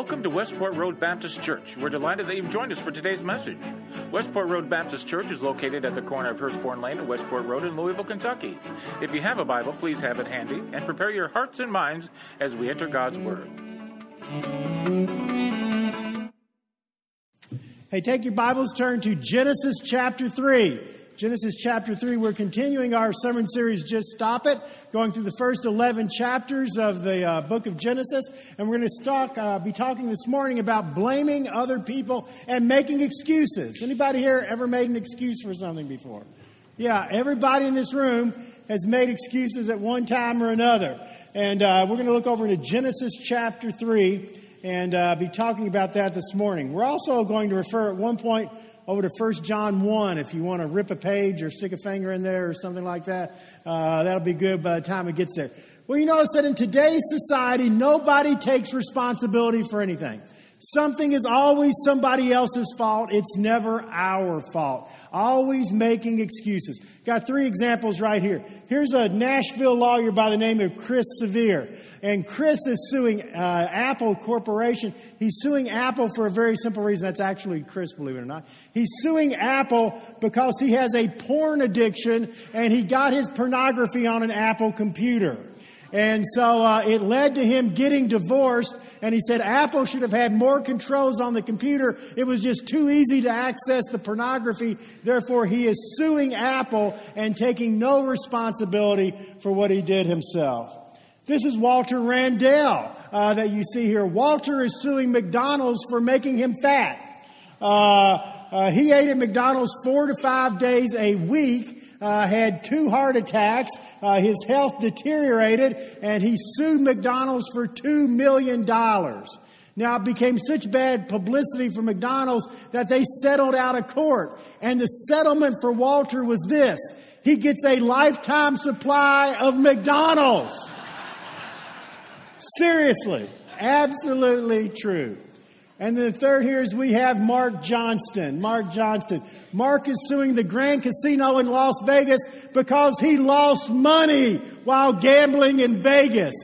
Welcome to Westport Road Baptist Church. We're delighted that you've joined us for today's message. Westport Road Baptist Church is located at the corner of Hurstbourne Lane and Westport Road in Louisville, Kentucky. If you have a Bible, please have it handy and prepare your hearts and minds as we enter God's Word. Hey, take your Bibles, turn to Genesis chapter 3. Genesis chapter 3, we're continuing our sermon series, Just Stop It, going through the first 11 chapters of the uh, book of Genesis. And we're going to talk, uh, be talking this morning about blaming other people and making excuses. Anybody here ever made an excuse for something before? Yeah, everybody in this room has made excuses at one time or another. And uh, we're going to look over into Genesis chapter 3 and uh, be talking about that this morning. We're also going to refer at one point over to 1 John 1 if you want to rip a page or stick a finger in there or something like that. Uh, that'll be good by the time it gets there. Well, you notice that in today's society, nobody takes responsibility for anything. Something is always somebody else's fault. It's never our fault. Always making excuses. Got three examples right here. Here's a Nashville lawyer by the name of Chris Sevier. And Chris is suing uh, Apple Corporation. He's suing Apple for a very simple reason. That's actually Chris, believe it or not. He's suing Apple because he has a porn addiction and he got his pornography on an Apple computer. And so uh, it led to him getting divorced. And he said Apple should have had more controls on the computer. It was just too easy to access the pornography. Therefore, he is suing Apple and taking no responsibility for what he did himself. This is Walter Randell uh, that you see here. Walter is suing McDonald's for making him fat. Uh, uh he ate at McDonald's four to five days a week uh, had two heart attacks. Uh, his health deteriorated, and he sued McDonald's for $2 million. Now, it became such bad publicity for McDonald's that they settled out of court. And the settlement for Walter was this he gets a lifetime supply of McDonald's. Seriously, absolutely true. And then the third here is we have Mark Johnston. Mark Johnston. Mark is suing the Grand Casino in Las Vegas because he lost money while gambling in Vegas.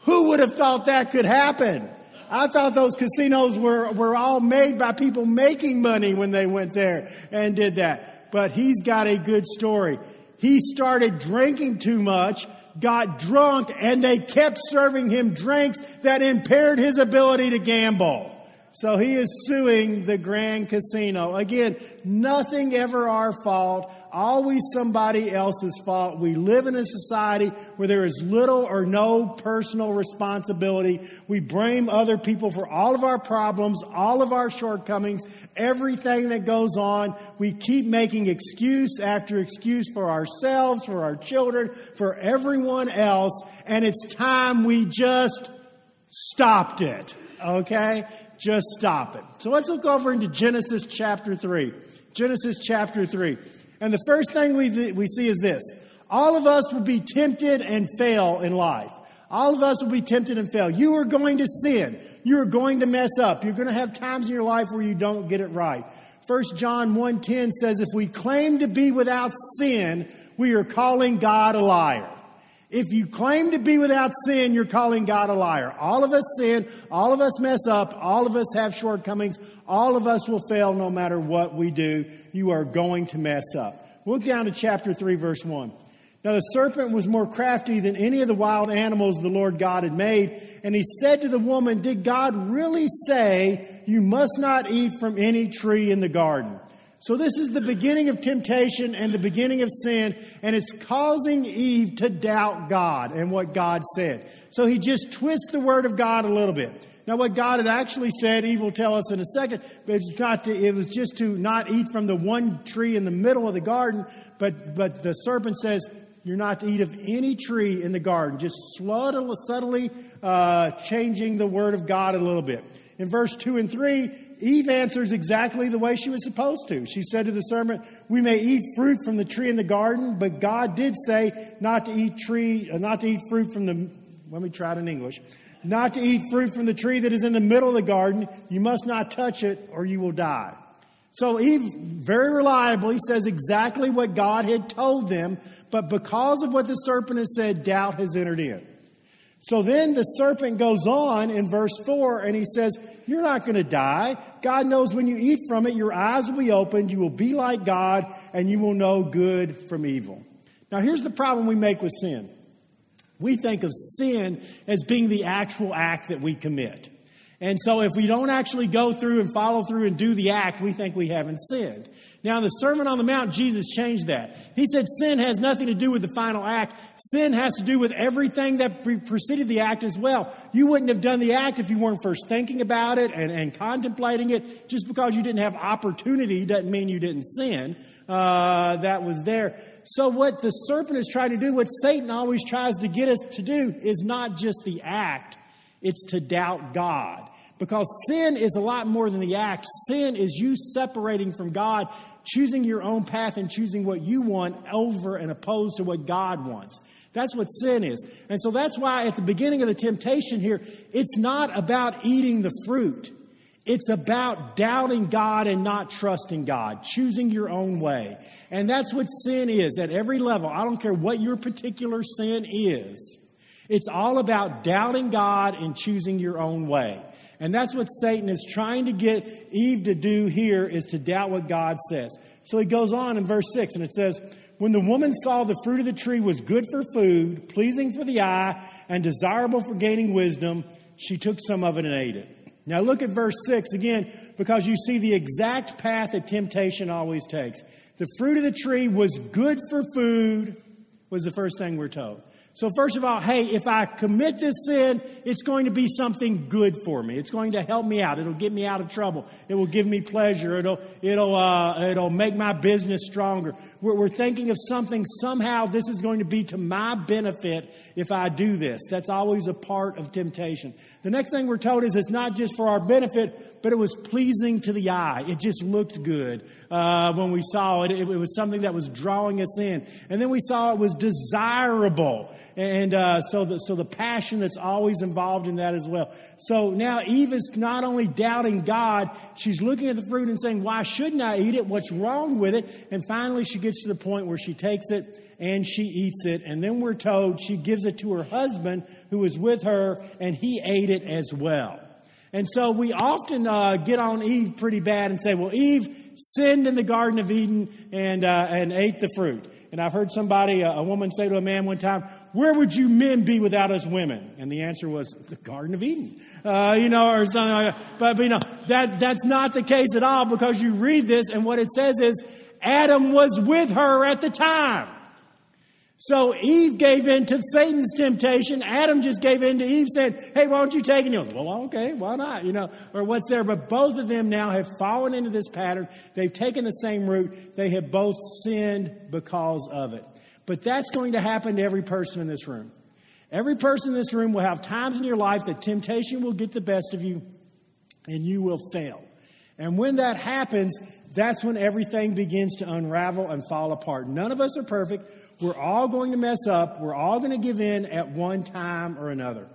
Who would have thought that could happen? I thought those casinos were, were all made by people making money when they went there and did that. But he's got a good story. He started drinking too much, got drunk, and they kept serving him drinks that impaired his ability to gamble. So he is suing the Grand Casino. Again, nothing ever our fault, always somebody else's fault. We live in a society where there is little or no personal responsibility. We blame other people for all of our problems, all of our shortcomings, everything that goes on. We keep making excuse after excuse for ourselves, for our children, for everyone else, and it's time we just stopped it. Okay? Just stop it. So let's look over into Genesis chapter 3. Genesis chapter 3. And the first thing we, we see is this all of us will be tempted and fail in life. All of us will be tempted and fail. You are going to sin. You are going to mess up. You're going to have times in your life where you don't get it right. 1 John 1:10 says if we claim to be without sin, we are calling God a liar. If you claim to be without sin, you're calling God a liar. All of us sin. All of us mess up. All of us have shortcomings. All of us will fail no matter what we do. You are going to mess up. Look down to chapter 3, verse 1. Now the serpent was more crafty than any of the wild animals the Lord God had made. And he said to the woman, Did God really say you must not eat from any tree in the garden? So, this is the beginning of temptation and the beginning of sin, and it's causing Eve to doubt God and what God said. So, he just twists the word of God a little bit. Now, what God had actually said, Eve will tell us in a second, but it's not to, it was just to not eat from the one tree in the middle of the garden, but, but the serpent says, you're not to eat of any tree in the garden, just subtly uh, changing the word of God a little bit. In verse 2 and 3, Eve answers exactly the way she was supposed to. She said to the serpent, "We may eat fruit from the tree in the garden, but God did say not to eat tree, uh, not to eat fruit from the. Let me try it in English. Not to eat fruit from the tree that is in the middle of the garden. You must not touch it, or you will die." So Eve very reliably says exactly what God had told them, but because of what the serpent has said, doubt has entered in. So then the serpent goes on in verse 4 and he says, You're not going to die. God knows when you eat from it, your eyes will be opened, you will be like God, and you will know good from evil. Now, here's the problem we make with sin we think of sin as being the actual act that we commit. And so if we don't actually go through and follow through and do the act, we think we haven't sinned. Now, in the Sermon on the Mount, Jesus changed that. He said sin has nothing to do with the final act. Sin has to do with everything that pre- preceded the act as well. You wouldn't have done the act if you weren't first thinking about it and, and contemplating it. Just because you didn't have opportunity doesn't mean you didn't sin. Uh, that was there. So, what the serpent is trying to do, what Satan always tries to get us to do, is not just the act, it's to doubt God. Because sin is a lot more than the act. Sin is you separating from God, choosing your own path and choosing what you want over and opposed to what God wants. That's what sin is. And so that's why at the beginning of the temptation here, it's not about eating the fruit. It's about doubting God and not trusting God, choosing your own way. And that's what sin is at every level. I don't care what your particular sin is. It's all about doubting God and choosing your own way. And that's what Satan is trying to get Eve to do here is to doubt what God says. So he goes on in verse 6 and it says, When the woman saw the fruit of the tree was good for food, pleasing for the eye, and desirable for gaining wisdom, she took some of it and ate it. Now look at verse 6 again, because you see the exact path that temptation always takes. The fruit of the tree was good for food, was the first thing we're told. So, first of all, hey, if I commit this sin, it's going to be something good for me. It's going to help me out. It'll get me out of trouble. It will give me pleasure. It'll, it'll, uh, it'll make my business stronger. We're, we're thinking of something, somehow, this is going to be to my benefit if I do this. That's always a part of temptation. The next thing we're told is it's not just for our benefit, but it was pleasing to the eye. It just looked good uh, when we saw it. it. It was something that was drawing us in. And then we saw it was desirable. And uh, so, the, so the passion that's always involved in that as well. So now Eve is not only doubting God, she's looking at the fruit and saying, Why shouldn't I eat it? What's wrong with it? And finally, she gets to the point where she takes it and she eats it. And then we're told she gives it to her husband who was with her, and he ate it as well. And so we often uh, get on Eve pretty bad and say, Well, Eve sinned in the Garden of Eden and, uh, and ate the fruit. And I've heard somebody, a woman, say to a man one time, Where would you men be without us women? And the answer was, The Garden of Eden. Uh, you know, or something like that. But, but, you know, that, that's not the case at all because you read this and what it says is, Adam was with her at the time. So Eve gave in to Satan's temptation. Adam just gave in to Eve, saying, Hey, why don't you take it? And he goes, Well, okay, why not? You know, or what's there? But both of them now have fallen into this pattern. They've taken the same route. They have both sinned because of it. But that's going to happen to every person in this room. Every person in this room will have times in your life that temptation will get the best of you and you will fail. And when that happens, that's when everything begins to unravel and fall apart. None of us are perfect. We're all going to mess up. We're all going to give in at one time or another.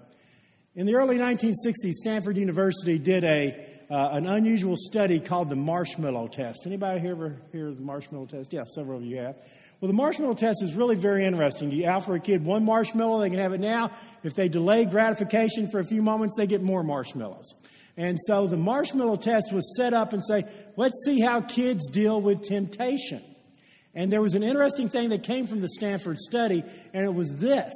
In the early 1960s, Stanford University did a, uh, an unusual study called the marshmallow test. Anybody here ever hear of the marshmallow test? Yeah, several of you have. Well, the marshmallow test is really very interesting. You offer a kid one marshmallow, they can have it now. If they delay gratification for a few moments, they get more marshmallows. And so the marshmallow test was set up and say, let's see how kids deal with temptation. And there was an interesting thing that came from the Stanford study, and it was this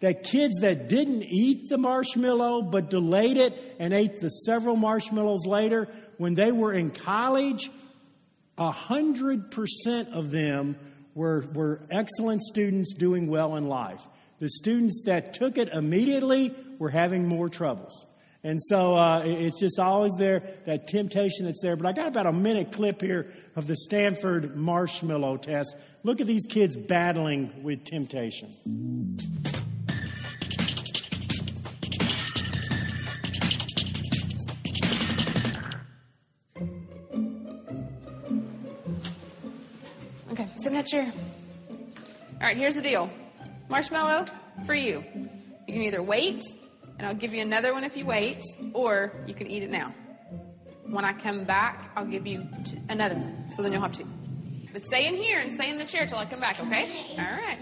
that kids that didn't eat the marshmallow but delayed it and ate the several marshmallows later, when they were in college, 100% of them were, were excellent students doing well in life. The students that took it immediately were having more troubles. And so uh, it's just always there, that temptation that's there. But I got about a minute clip here of the Stanford marshmallow test. Look at these kids battling with temptation. Okay, sit in that chair. All right, here's the deal marshmallow for you. You can either wait, and I'll give you another one if you wait, or you can eat it now. When I come back, I'll give you two, another one, so then you'll have two. But stay in here and stay in the chair till I come back, okay? All right.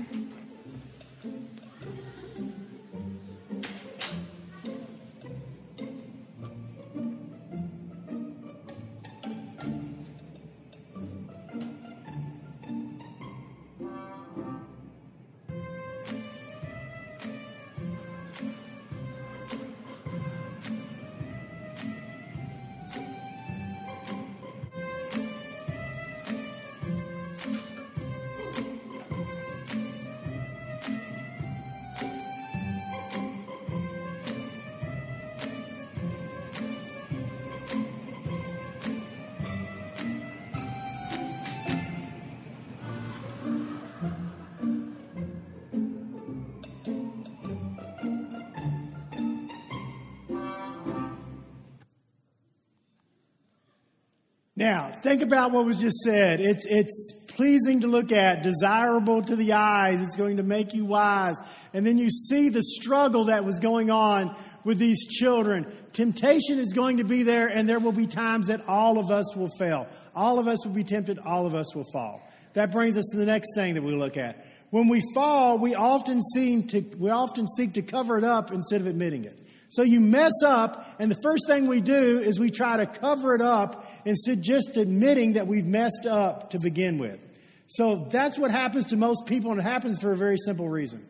Now, think about what was just said. It's, it's pleasing to look at, desirable to the eyes. It's going to make you wise. And then you see the struggle that was going on with these children. Temptation is going to be there, and there will be times that all of us will fail. All of us will be tempted, all of us will fall. That brings us to the next thing that we look at. When we fall, we often seem to we often seek to cover it up instead of admitting it. So you mess up, and the first thing we do is we try to cover it up instead of just admitting that we've messed up to begin with. So that's what happens to most people, and it happens for a very simple reason.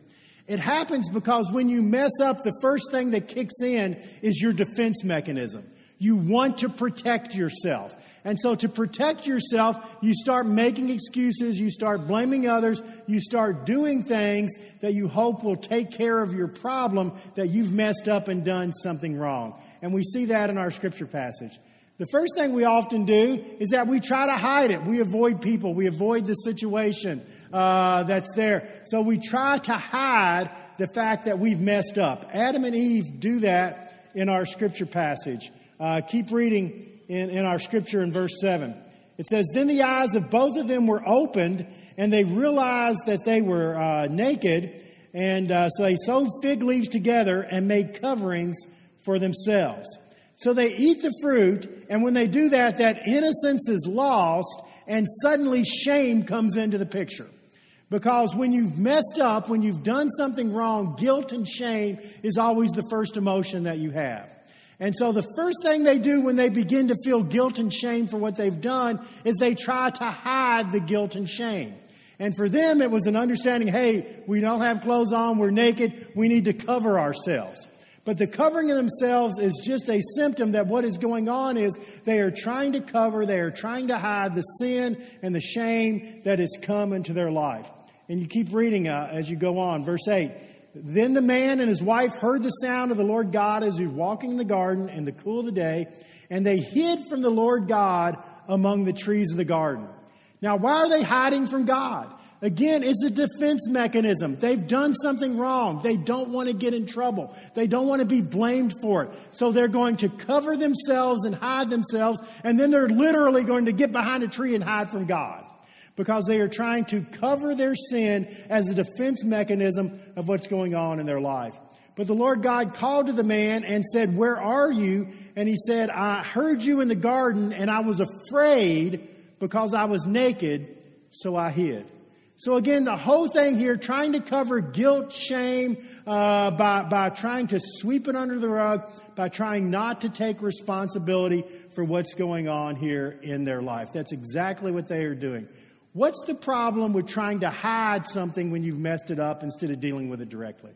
It happens because when you mess up, the first thing that kicks in is your defense mechanism. You want to protect yourself. And so, to protect yourself, you start making excuses, you start blaming others, you start doing things that you hope will take care of your problem that you've messed up and done something wrong. And we see that in our scripture passage. The first thing we often do is that we try to hide it. We avoid people, we avoid the situation uh, that's there. So we try to hide the fact that we've messed up. Adam and Eve do that in our scripture passage. Uh, keep reading in, in our scripture in verse 7. It says, Then the eyes of both of them were opened, and they realized that they were uh, naked. And uh, so they sewed fig leaves together and made coverings for themselves. So they eat the fruit, and when they do that, that innocence is lost, and suddenly shame comes into the picture. Because when you've messed up, when you've done something wrong, guilt and shame is always the first emotion that you have. And so the first thing they do when they begin to feel guilt and shame for what they've done is they try to hide the guilt and shame. And for them, it was an understanding hey, we don't have clothes on, we're naked, we need to cover ourselves. But the covering of themselves is just a symptom that what is going on is they are trying to cover, they are trying to hide the sin and the shame that has come into their life. And you keep reading uh, as you go on. Verse 8 then the man and his wife heard the sound of the Lord God as he was walking in the garden in the cool of the day, and they hid from the Lord God among the trees of the garden. Now, why are they hiding from God? Again, it's a defense mechanism. They've done something wrong. They don't want to get in trouble. They don't want to be blamed for it. So they're going to cover themselves and hide themselves, and then they're literally going to get behind a tree and hide from God because they are trying to cover their sin as a defense mechanism of what's going on in their life. But the Lord God called to the man and said, Where are you? And he said, I heard you in the garden, and I was afraid because I was naked, so I hid. So again, the whole thing here, trying to cover guilt, shame, uh, by, by trying to sweep it under the rug, by trying not to take responsibility for what's going on here in their life. That's exactly what they are doing. What's the problem with trying to hide something when you've messed it up instead of dealing with it directly?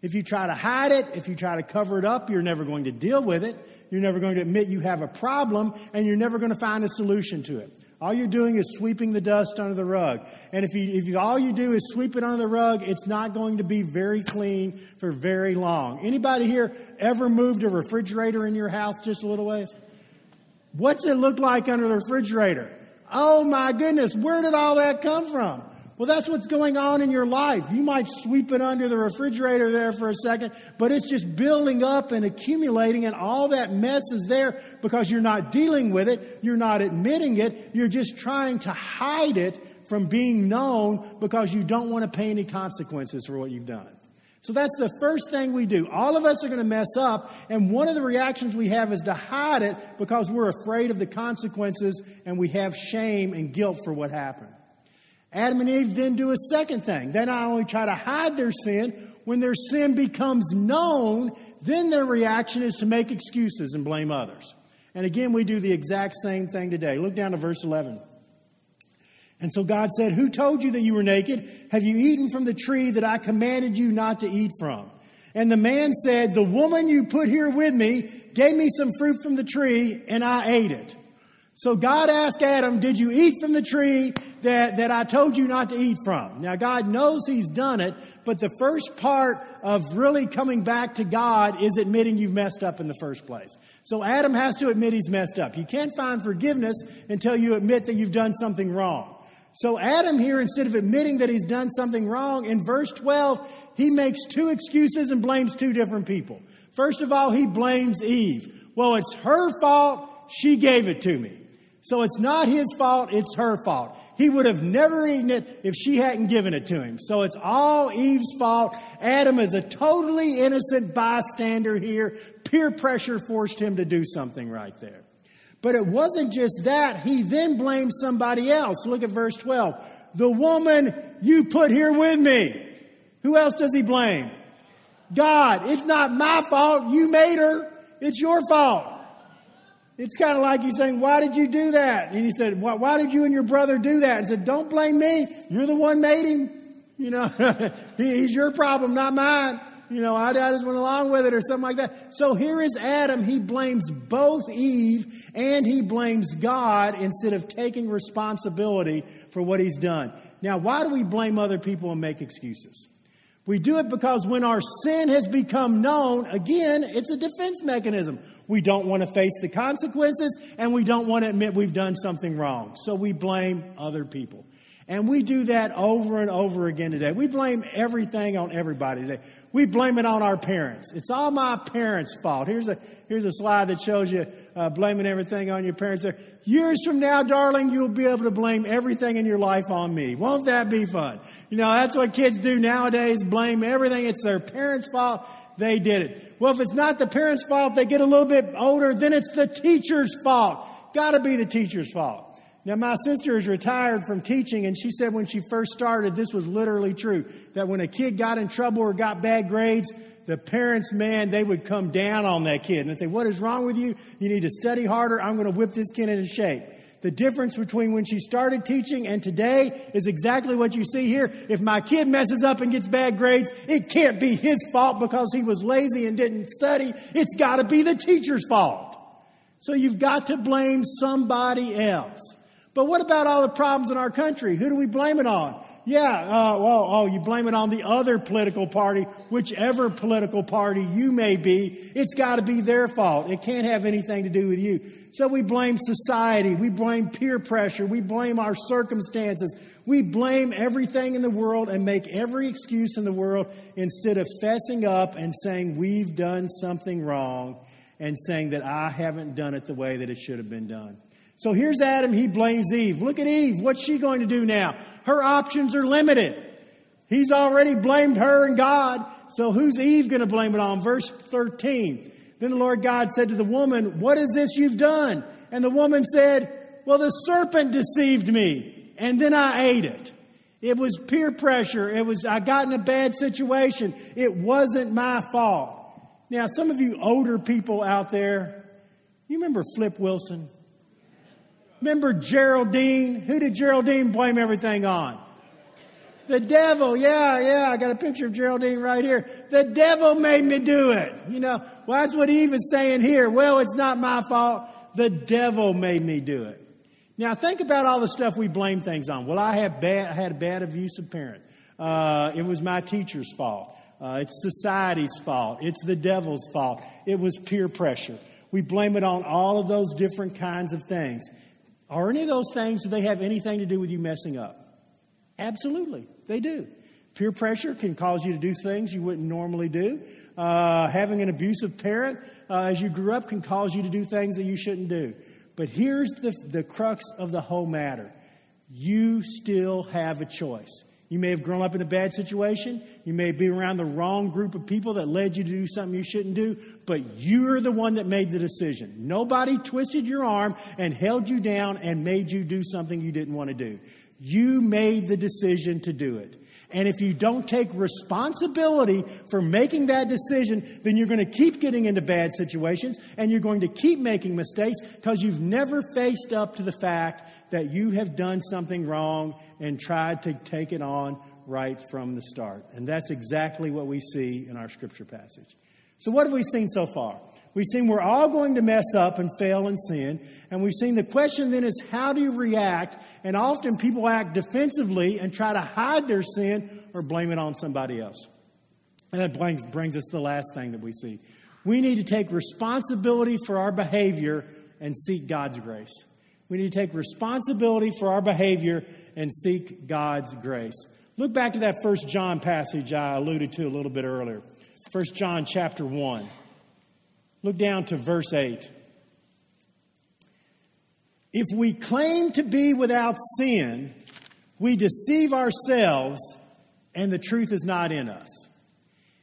If you try to hide it, if you try to cover it up, you're never going to deal with it. You're never going to admit you have a problem, and you're never going to find a solution to it. All you're doing is sweeping the dust under the rug. And if, you, if you, all you do is sweep it under the rug, it's not going to be very clean for very long. Anybody here ever moved a refrigerator in your house just a little ways? What's it look like under the refrigerator? Oh my goodness, where did all that come from? Well, that's what's going on in your life. You might sweep it under the refrigerator there for a second, but it's just building up and accumulating, and all that mess is there because you're not dealing with it. You're not admitting it. You're just trying to hide it from being known because you don't want to pay any consequences for what you've done. So that's the first thing we do. All of us are going to mess up, and one of the reactions we have is to hide it because we're afraid of the consequences and we have shame and guilt for what happened. Adam and Eve then do a second thing. They not only try to hide their sin, when their sin becomes known, then their reaction is to make excuses and blame others. And again, we do the exact same thing today. Look down to verse 11. And so God said, Who told you that you were naked? Have you eaten from the tree that I commanded you not to eat from? And the man said, The woman you put here with me gave me some fruit from the tree, and I ate it. So God asked Adam, Did you eat from the tree that, that I told you not to eat from? Now, God knows he's done it, but the first part of really coming back to God is admitting you've messed up in the first place. So Adam has to admit he's messed up. You can't find forgiveness until you admit that you've done something wrong. So, Adam here, instead of admitting that he's done something wrong, in verse 12, he makes two excuses and blames two different people. First of all, he blames Eve. Well, it's her fault. She gave it to me. So it's not his fault, it's her fault. He would have never eaten it if she hadn't given it to him. So it's all Eve's fault. Adam is a totally innocent bystander here. Peer pressure forced him to do something right there. But it wasn't just that. He then blamed somebody else. Look at verse 12. The woman you put here with me. Who else does he blame? God. It's not my fault. You made her. It's your fault. It's kind of like he's saying, Why did you do that? And he said, Why, why did you and your brother do that? And said, Don't blame me. You're the one made him. You know, he's your problem, not mine. You know, I, I just went along with it or something like that. So here is Adam. He blames both Eve and he blames God instead of taking responsibility for what he's done. Now, why do we blame other people and make excuses? We do it because when our sin has become known, again, it's a defense mechanism. We don't want to face the consequences and we don't want to admit we've done something wrong. So we blame other people. And we do that over and over again today. We blame everything on everybody today. We blame it on our parents. It's all my parents' fault. Here's a, here's a slide that shows you uh, blaming everything on your parents. There. Years from now, darling, you'll be able to blame everything in your life on me. Won't that be fun? You know, that's what kids do nowadays, blame everything. It's their parents' fault. They did it. Well, if it's not the parents' fault, they get a little bit older, then it's the teacher's fault. Gotta be the teacher's fault. Now, my sister is retired from teaching, and she said when she first started, this was literally true. That when a kid got in trouble or got bad grades, the parents, man, they would come down on that kid and say, What is wrong with you? You need to study harder. I'm going to whip this kid into shape. The difference between when she started teaching and today is exactly what you see here. If my kid messes up and gets bad grades, it can't be his fault because he was lazy and didn't study. It's got to be the teacher's fault. So you've got to blame somebody else. But what about all the problems in our country? Who do we blame it on? Yeah, uh, well, oh, you blame it on the other political party, whichever political party you may be. It's got to be their fault. It can't have anything to do with you. So we blame society. We blame peer pressure. We blame our circumstances. We blame everything in the world and make every excuse in the world instead of fessing up and saying we've done something wrong and saying that I haven't done it the way that it should have been done. So here's Adam, he blames Eve. Look at Eve. What's she going to do now? Her options are limited. He's already blamed her and God. So who's Eve going to blame it on? Verse 13. Then the Lord God said to the woman, What is this you've done? And the woman said, Well, the serpent deceived me, and then I ate it. It was peer pressure. It was, I got in a bad situation. It wasn't my fault. Now, some of you older people out there, you remember Flip Wilson? Remember Geraldine? Who did Geraldine blame everything on? The devil. Yeah, yeah, I got a picture of Geraldine right here. The devil made me do it. You know, well, that's what Eve is saying here. Well, it's not my fault. The devil made me do it. Now, think about all the stuff we blame things on. Well, I, have bad, I had a bad abusive parent. Uh, it was my teacher's fault. Uh, it's society's fault. It's the devil's fault. It was peer pressure. We blame it on all of those different kinds of things. Are any of those things, do they have anything to do with you messing up? Absolutely, they do. Peer pressure can cause you to do things you wouldn't normally do. Uh, having an abusive parent uh, as you grew up can cause you to do things that you shouldn't do. But here's the, the crux of the whole matter you still have a choice. You may have grown up in a bad situation. You may be around the wrong group of people that led you to do something you shouldn't do, but you're the one that made the decision. Nobody twisted your arm and held you down and made you do something you didn't want to do. You made the decision to do it. And if you don't take responsibility for making that decision, then you're going to keep getting into bad situations and you're going to keep making mistakes because you've never faced up to the fact that you have done something wrong and tried to take it on right from the start. And that's exactly what we see in our scripture passage. So, what have we seen so far? We've seen we're all going to mess up and fail and sin. And we've seen the question then is how do you react? And often people act defensively and try to hide their sin or blame it on somebody else. And that brings, brings us to the last thing that we see. We need to take responsibility for our behavior and seek God's grace. We need to take responsibility for our behavior and seek God's grace. Look back to that first John passage I alluded to a little bit earlier. First John chapter 1. Look down to verse 8. If we claim to be without sin, we deceive ourselves and the truth is not in us.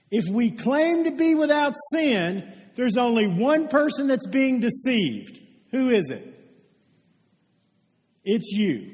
If we claim to be without sin, there's only one person that's being deceived. Who is it? It's you.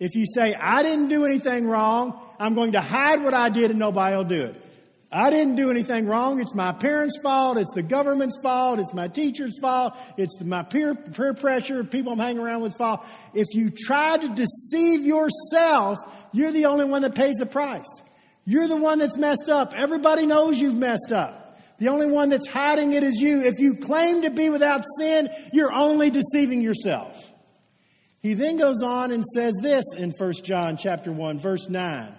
If you say, I didn't do anything wrong, I'm going to hide what I did and nobody will do it. I didn't do anything wrong. It's my parents' fault. It's the government's fault. It's my teacher's fault. It's my peer, peer pressure, people I'm hanging around with's fault. If you try to deceive yourself, you're the only one that pays the price. You're the one that's messed up. Everybody knows you've messed up. The only one that's hiding it is you. If you claim to be without sin, you're only deceiving yourself. He then goes on and says this in 1 John chapter 1 verse 9.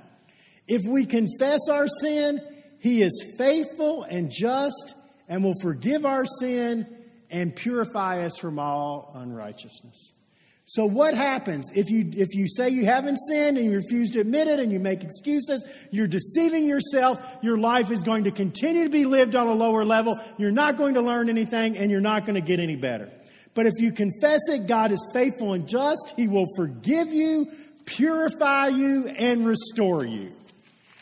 If we confess our sin, he is faithful and just and will forgive our sin and purify us from all unrighteousness. So what happens if you if you say you haven't sinned and you refuse to admit it and you make excuses, you're deceiving yourself. Your life is going to continue to be lived on a lower level. You're not going to learn anything and you're not going to get any better. But if you confess it, God is faithful and just. He will forgive you, purify you, and restore you.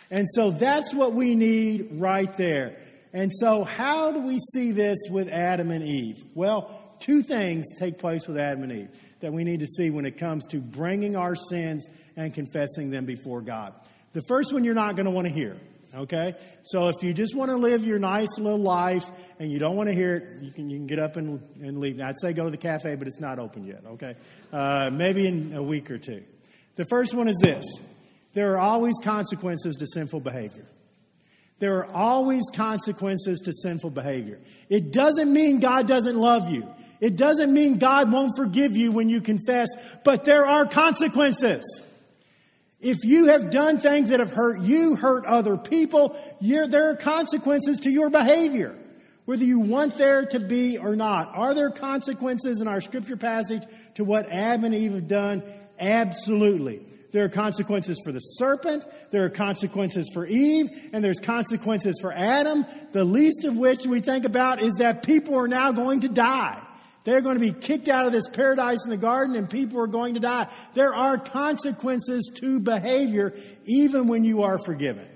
And so that's what we need right there. And so, how do we see this with Adam and Eve? Well, two things take place with Adam and Eve that we need to see when it comes to bringing our sins and confessing them before God. The first one you're not going to want to hear. Okay? So if you just want to live your nice little life and you don't want to hear it, you can, you can get up and, and leave. Now, I'd say go to the cafe, but it's not open yet. Okay? Uh, maybe in a week or two. The first one is this there are always consequences to sinful behavior. There are always consequences to sinful behavior. It doesn't mean God doesn't love you. It doesn't mean God won't forgive you when you confess, but there are consequences. If you have done things that have hurt you, hurt other people, there are consequences to your behavior, whether you want there to be or not. Are there consequences in our scripture passage to what Adam and Eve have done? Absolutely. There are consequences for the serpent, there are consequences for Eve, and there's consequences for Adam, the least of which we think about is that people are now going to die. They're going to be kicked out of this paradise in the garden and people are going to die. There are consequences to behavior even when you are forgiven.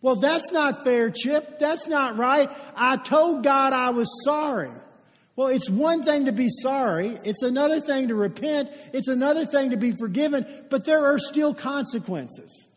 Well, that's not fair, Chip. That's not right. I told God I was sorry. Well, it's one thing to be sorry. It's another thing to repent. It's another thing to be forgiven, but there are still consequences.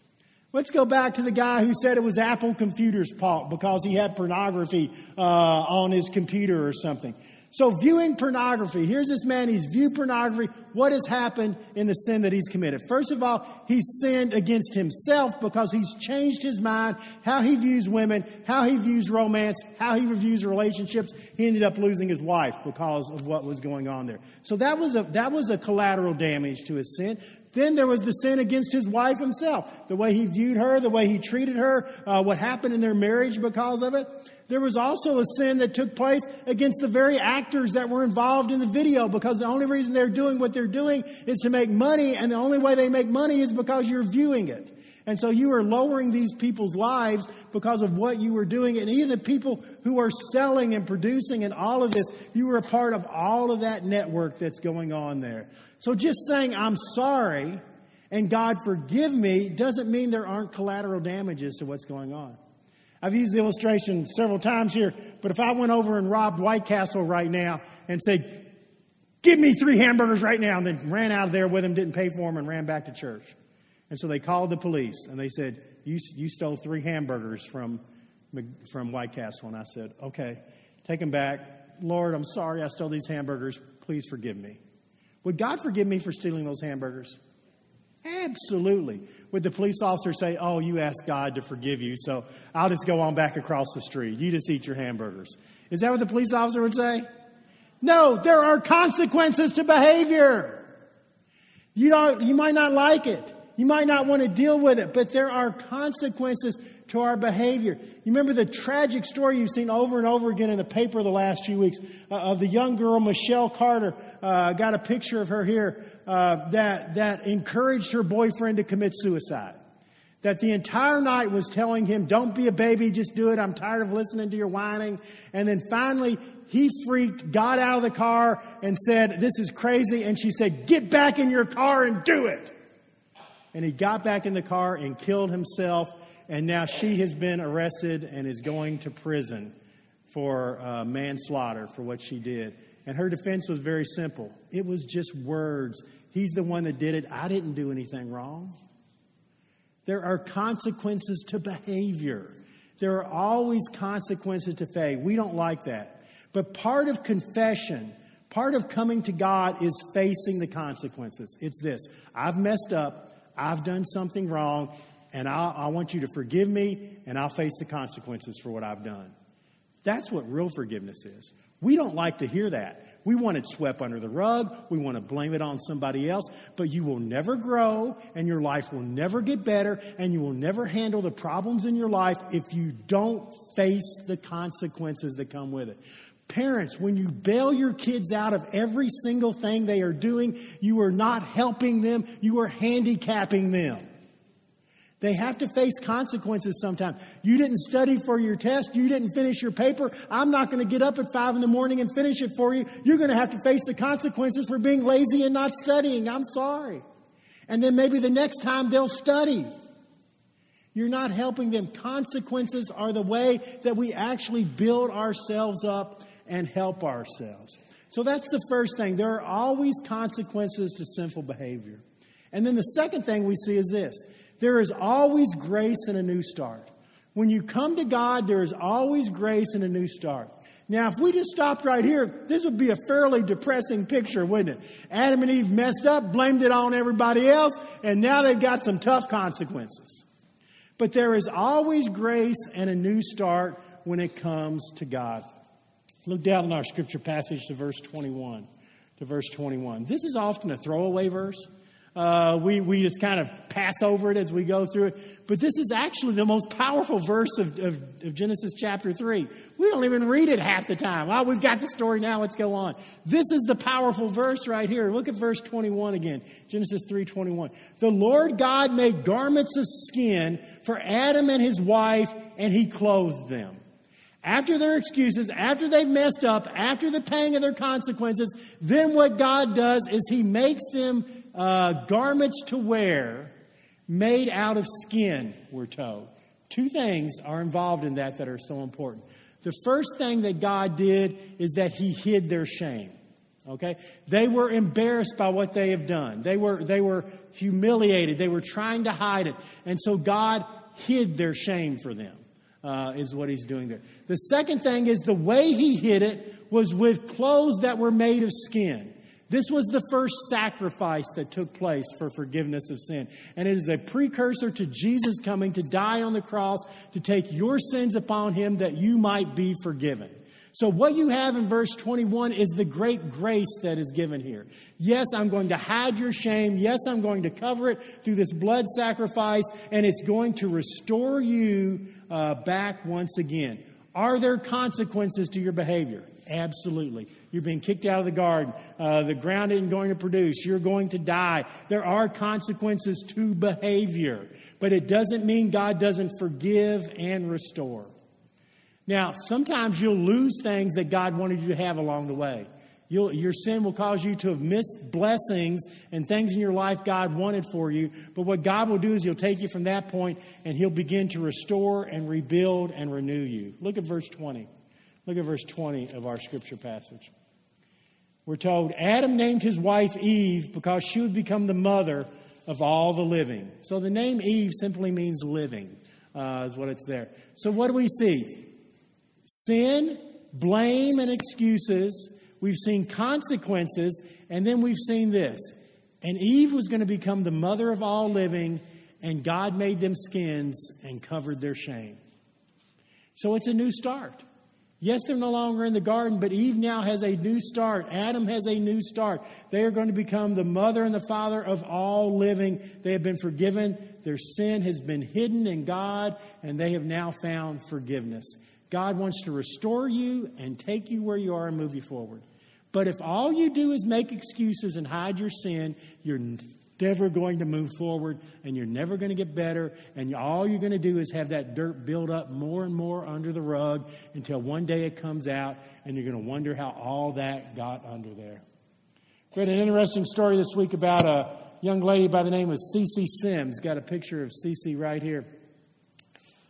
Let's go back to the guy who said it was Apple Computer's fault because he had pornography uh, on his computer or something. So, viewing pornography, here's this man, he's viewed pornography. What has happened in the sin that he's committed? First of all, he's sinned against himself because he's changed his mind, how he views women, how he views romance, how he reviews relationships. He ended up losing his wife because of what was going on there. So, that was a, that was a collateral damage to his sin. Then there was the sin against his wife himself, the way he viewed her, the way he treated her, uh, what happened in their marriage because of it. There was also a sin that took place against the very actors that were involved in the video because the only reason they're doing what they're doing is to make money, and the only way they make money is because you're viewing it. And so you are lowering these people's lives because of what you were doing. And even the people who are selling and producing and all of this, you were a part of all of that network that's going on there. So just saying, I'm sorry and God forgive me doesn't mean there aren't collateral damages to what's going on. I've used the illustration several times here, but if I went over and robbed White Castle right now and said, Give me three hamburgers right now, and then ran out of there with them, didn't pay for them, and ran back to church. And so they called the police and they said, You, you stole three hamburgers from, from White Castle. And I said, Okay, take them back. Lord, I'm sorry I stole these hamburgers. Please forgive me. Would God forgive me for stealing those hamburgers? Absolutely. Would the police officer say, Oh, you asked God to forgive you, so I'll just go on back across the street. You just eat your hamburgers. Is that what the police officer would say? No, there are consequences to behavior. You, don't, you might not like it. You might not want to deal with it, but there are consequences to our behavior. You remember the tragic story you've seen over and over again in the paper the last few weeks uh, of the young girl, Michelle Carter. Uh, got a picture of her here uh, that, that encouraged her boyfriend to commit suicide. that the entire night was telling him, Don't be a baby, just do it. I'm tired of listening to your whining. And then finally, he freaked, got out of the car, and said, This is crazy. And she said, Get back in your car and do it. And he got back in the car and killed himself. And now she has been arrested and is going to prison for uh, manslaughter for what she did. And her defense was very simple it was just words. He's the one that did it. I didn't do anything wrong. There are consequences to behavior. There are always consequences to faith. We don't like that. But part of confession, part of coming to God is facing the consequences. It's this I've messed up, I've done something wrong, and i I want you to forgive me, and I'll face the consequences for what I've done. That's what real forgiveness is. We don't like to hear that. We want it swept under the rug. We want to blame it on somebody else. But you will never grow and your life will never get better and you will never handle the problems in your life if you don't face the consequences that come with it. Parents, when you bail your kids out of every single thing they are doing, you are not helping them, you are handicapping them. They have to face consequences sometimes. You didn't study for your test. You didn't finish your paper. I'm not going to get up at five in the morning and finish it for you. You're going to have to face the consequences for being lazy and not studying. I'm sorry. And then maybe the next time they'll study. You're not helping them. Consequences are the way that we actually build ourselves up and help ourselves. So that's the first thing. There are always consequences to sinful behavior. And then the second thing we see is this there is always grace and a new start. When you come to God, there is always grace and a new start. Now, if we just stopped right here, this would be a fairly depressing picture, wouldn't it? Adam and Eve messed up, blamed it on everybody else, and now they've got some tough consequences. But there is always grace and a new start when it comes to God. Look down in our scripture passage to verse 21. To verse 21. This is often a throwaway verse. Uh, we, we just kind of pass over it as we go through it. But this is actually the most powerful verse of, of, of Genesis chapter 3. We don't even read it half the time. Well, we've got the story now, let's go on. This is the powerful verse right here. Look at verse 21 again. Genesis 3:21. The Lord God made garments of skin for Adam and his wife, and he clothed them after their excuses, after they've messed up, after the pang of their consequences, then what God does is He makes them uh, garments to wear made out of skin, we're told. Two things are involved in that that are so important. The first thing that God did is that He hid their shame. Okay? They were embarrassed by what they have done. They were, they were humiliated. They were trying to hide it. And so God hid their shame for them, uh, is what He's doing there. The second thing is the way He hid it was with clothes that were made of skin. This was the first sacrifice that took place for forgiveness of sin. And it is a precursor to Jesus coming to die on the cross to take your sins upon him that you might be forgiven. So, what you have in verse 21 is the great grace that is given here. Yes, I'm going to hide your shame. Yes, I'm going to cover it through this blood sacrifice, and it's going to restore you uh, back once again. Are there consequences to your behavior? Absolutely. You're being kicked out of the garden. Uh, the ground isn't going to produce. You're going to die. There are consequences to behavior, but it doesn't mean God doesn't forgive and restore. Now, sometimes you'll lose things that God wanted you to have along the way. You'll, your sin will cause you to have missed blessings and things in your life God wanted for you. But what God will do is He'll take you from that point and He'll begin to restore and rebuild and renew you. Look at verse 20. Look at verse 20 of our scripture passage. We're told Adam named his wife Eve because she would become the mother of all the living. So the name Eve simply means living, uh, is what it's there. So what do we see? Sin, blame, and excuses. We've seen consequences, and then we've seen this. And Eve was going to become the mother of all living, and God made them skins and covered their shame. So it's a new start. Yes, they're no longer in the garden, but Eve now has a new start. Adam has a new start. They are going to become the mother and the father of all living. They have been forgiven. Their sin has been hidden in God, and they have now found forgiveness. God wants to restore you and take you where you are and move you forward. But if all you do is make excuses and hide your sin, you're never going to move forward and you're never going to get better. And all you're going to do is have that dirt build up more and more under the rug until one day it comes out and you're going to wonder how all that got under there. Read an interesting story this week about a young lady by the name of Cece Sims. Got a picture of Cece right here.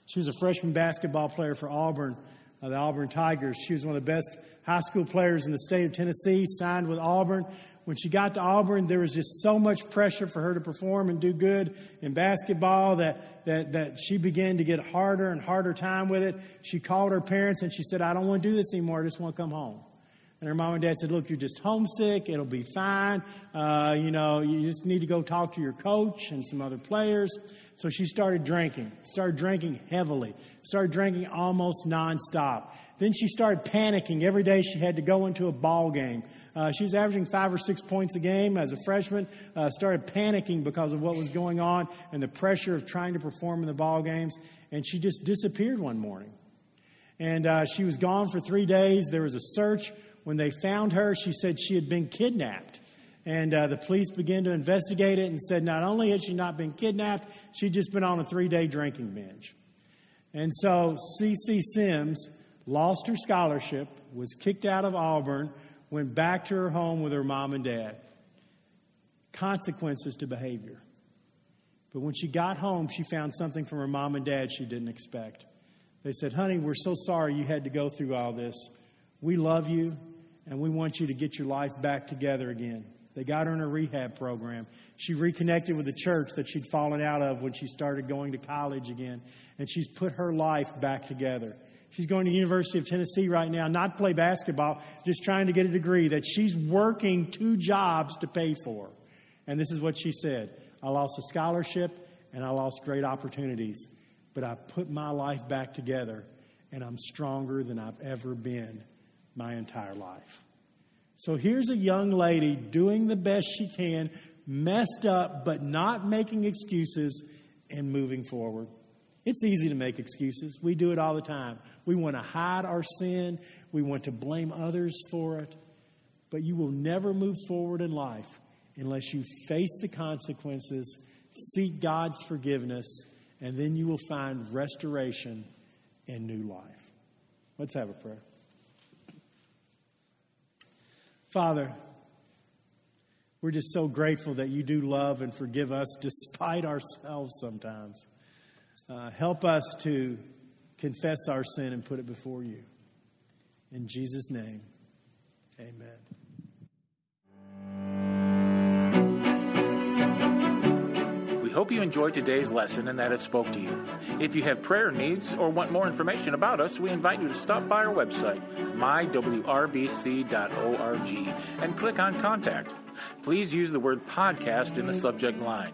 She was a freshman basketball player for Auburn, uh, the Auburn Tigers. She was one of the best high school players in the state of Tennessee, signed with Auburn when she got to Auburn, there was just so much pressure for her to perform and do good in basketball that, that, that she began to get harder and harder time with it. She called her parents and she said, I don't want to do this anymore. I just want to come home. And her mom and dad said, Look, you're just homesick. It'll be fine. Uh, you know, you just need to go talk to your coach and some other players. So she started drinking, started drinking heavily, started drinking almost nonstop. Then she started panicking every day she had to go into a ball game. Uh, she was averaging five or six points a game as a freshman. Uh, started panicking because of what was going on and the pressure of trying to perform in the ball games. And she just disappeared one morning. And uh, she was gone for three days. There was a search. When they found her, she said she had been kidnapped. And uh, the police began to investigate it and said not only had she not been kidnapped, she'd just been on a three day drinking binge. And so C.C. Sims lost her scholarship, was kicked out of Auburn, went back to her home with her mom and dad. Consequences to behavior. But when she got home, she found something from her mom and dad she didn't expect. They said, Honey, we're so sorry you had to go through all this. We love you, and we want you to get your life back together again. They got her in a rehab program. She reconnected with the church that she'd fallen out of when she started going to college again, and she's put her life back together. She's going to University of Tennessee right now, not to play basketball, just trying to get a degree that she's working two jobs to pay for. And this is what she said I lost a scholarship and I lost great opportunities, but I put my life back together and I'm stronger than I've ever been my entire life. So here's a young lady doing the best she can, messed up, but not making excuses and moving forward. It's easy to make excuses. We do it all the time. We want to hide our sin, we want to blame others for it. But you will never move forward in life unless you face the consequences, seek God's forgiveness, and then you will find restoration and new life. Let's have a prayer. Father, we're just so grateful that you do love and forgive us despite ourselves sometimes. Uh, help us to confess our sin and put it before you. In Jesus' name, amen. We hope you enjoyed today's lesson and that it spoke to you. If you have prayer needs or want more information about us, we invite you to stop by our website, mywrbc.org, and click on Contact. Please use the word podcast in the subject line.